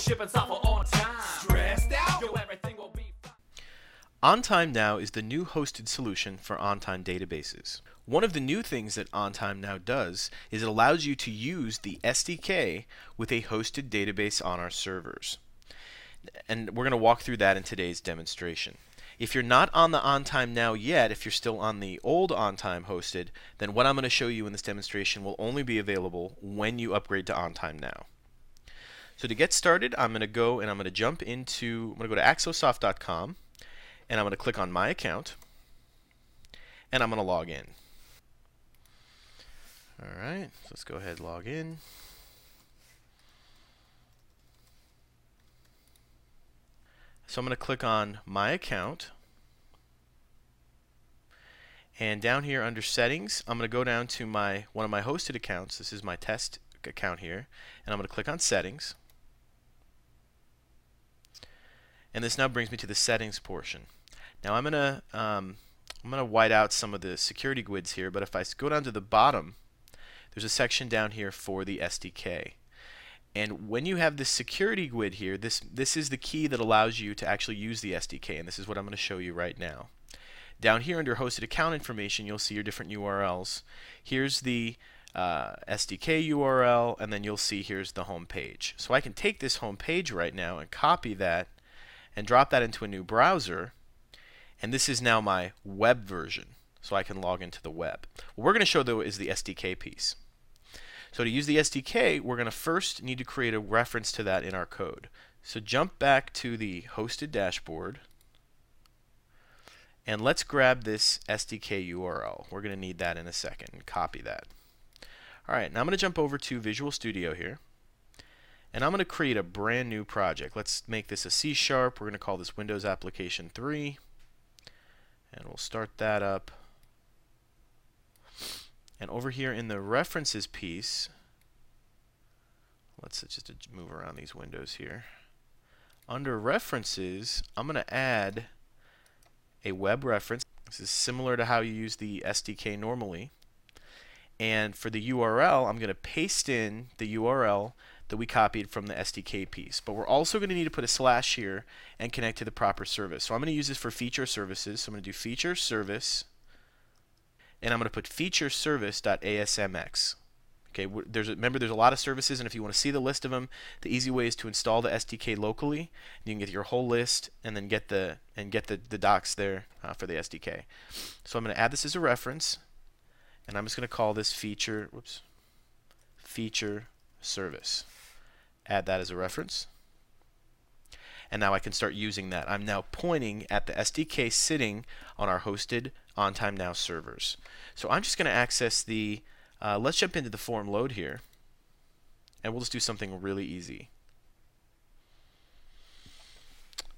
shipping software on time. Stressed out? Yo, everything will be fine. OnTime Now is the new hosted solution for OnTime databases. One of the new things that OnTime Now does is it allows you to use the SDK with a hosted database on our servers. And we're going to walk through that in today's demonstration. If you're not on the OnTime Now yet, if you're still on the old OnTime hosted, then what I'm going to show you in this demonstration will only be available when you upgrade to OnTime Now. So to get started, I'm going to go and I'm going to jump into, I'm going to go to axosoft.com and I'm going to click on my account and I'm going to log in. All right, so let's go ahead and log in. So I'm going to click on my account. And down here under settings, I'm going to go down to my one of my hosted accounts. This is my test account here. And I'm going to click on settings. And this now brings me to the settings portion. Now I'm to um, I'm to white out some of the security GUIDs here, but if I go down to the bottom, there's a section down here for the SDK. And when you have this security GUID here, this, this is the key that allows you to actually use the SDK, and this is what I'm going to show you right now. Down here under hosted account information, you'll see your different URLs. Here's the uh, SDK URL, and then you'll see here's the home page. So I can take this home page right now and copy that and drop that into a new browser, and this is now my web version, so I can log into the web. What we're going to show, though, is the SDK piece. So to use the SDK, we're going to first need to create a reference to that in our code. So jump back to the hosted dashboard and let's grab this SDK URL. We're going to need that in a second. Copy that. Alright, now I'm going to jump over to Visual Studio here and I'm going to create a brand new project. Let's make this a C Sharp. We're going to call this Windows Application 3 and we'll start that up. And over here in the references piece, let's just move around these windows here. Under references, I'm going to add a web reference. This is similar to how you use the SDK normally. And for the URL, I'm going to paste in the URL that we copied from the SDK piece. But we're also going to need to put a slash here and connect to the proper service. So I'm going to use this for feature services. So I'm going to do feature service and I'm going to put feature service.asmx. Okay, there's a, remember there's a lot of services, and if you want to see the list of them, the easy way is to install the SDK locally. You can get your whole list and then get the and get the, the docs there uh, for the SDK. So I'm going to add this as a reference, and I'm just going to call this feature whoops feature service. Add that as a reference. And now I can start using that. I'm now pointing at the SDK sitting on our hosted OnTime Now servers. So I'm just going to access the, uh, let's jump into the form load here. And we'll just do something really easy.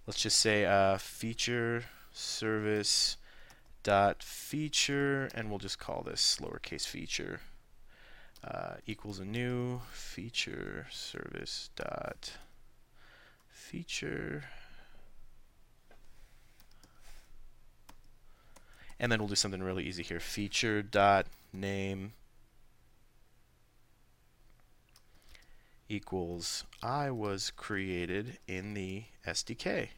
Let's just say uh, feature service dot feature, and we'll just call this lowercase feature uh, equals a new feature service dot feature. And then we'll do something really easy here. Feature dot name equals I was created in the SDK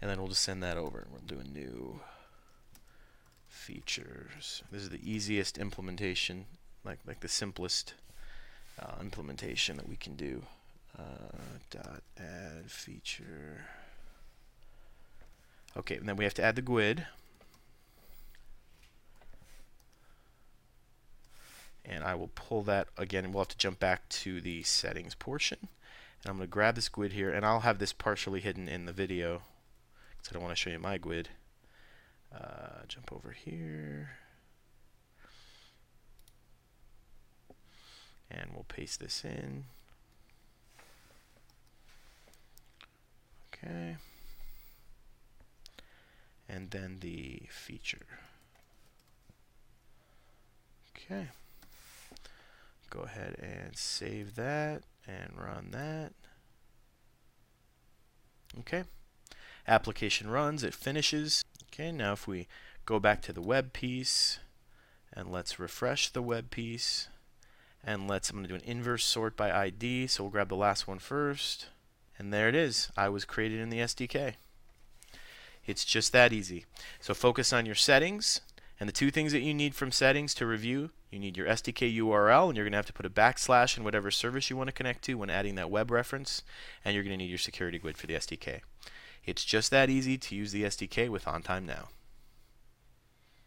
and then we'll just send that over and we'll do a new features this is the easiest implementation like like the simplest uh, implementation that we can do. Uh, dot add feature. Okay, and then we have to add the GUID. And I will pull that again, we'll have to jump back to the settings portion. And I'm going to grab this GUID here, and I'll have this partially hidden in the video because I don't want to show you my GUID. Jump over here. and we'll paste this in. Okay. And then the feature. Okay. Go ahead and save that and run that. Okay. Application runs, it finishes. Okay, now if we go back to the web piece and let's refresh the web piece And let's, I'm going to do an inverse sort by ID. So we'll grab the last one first. And there it is. I was created in the SDK. It's just that easy. So focus on your settings. And the two things that you need from settings to review, you need your SDK URL, and you're going to have to put a backslash in whatever service you want to connect to when adding that web reference, and you're going to need your security GUID for the SDK. It's just that easy to use the SDK with OnTime Now.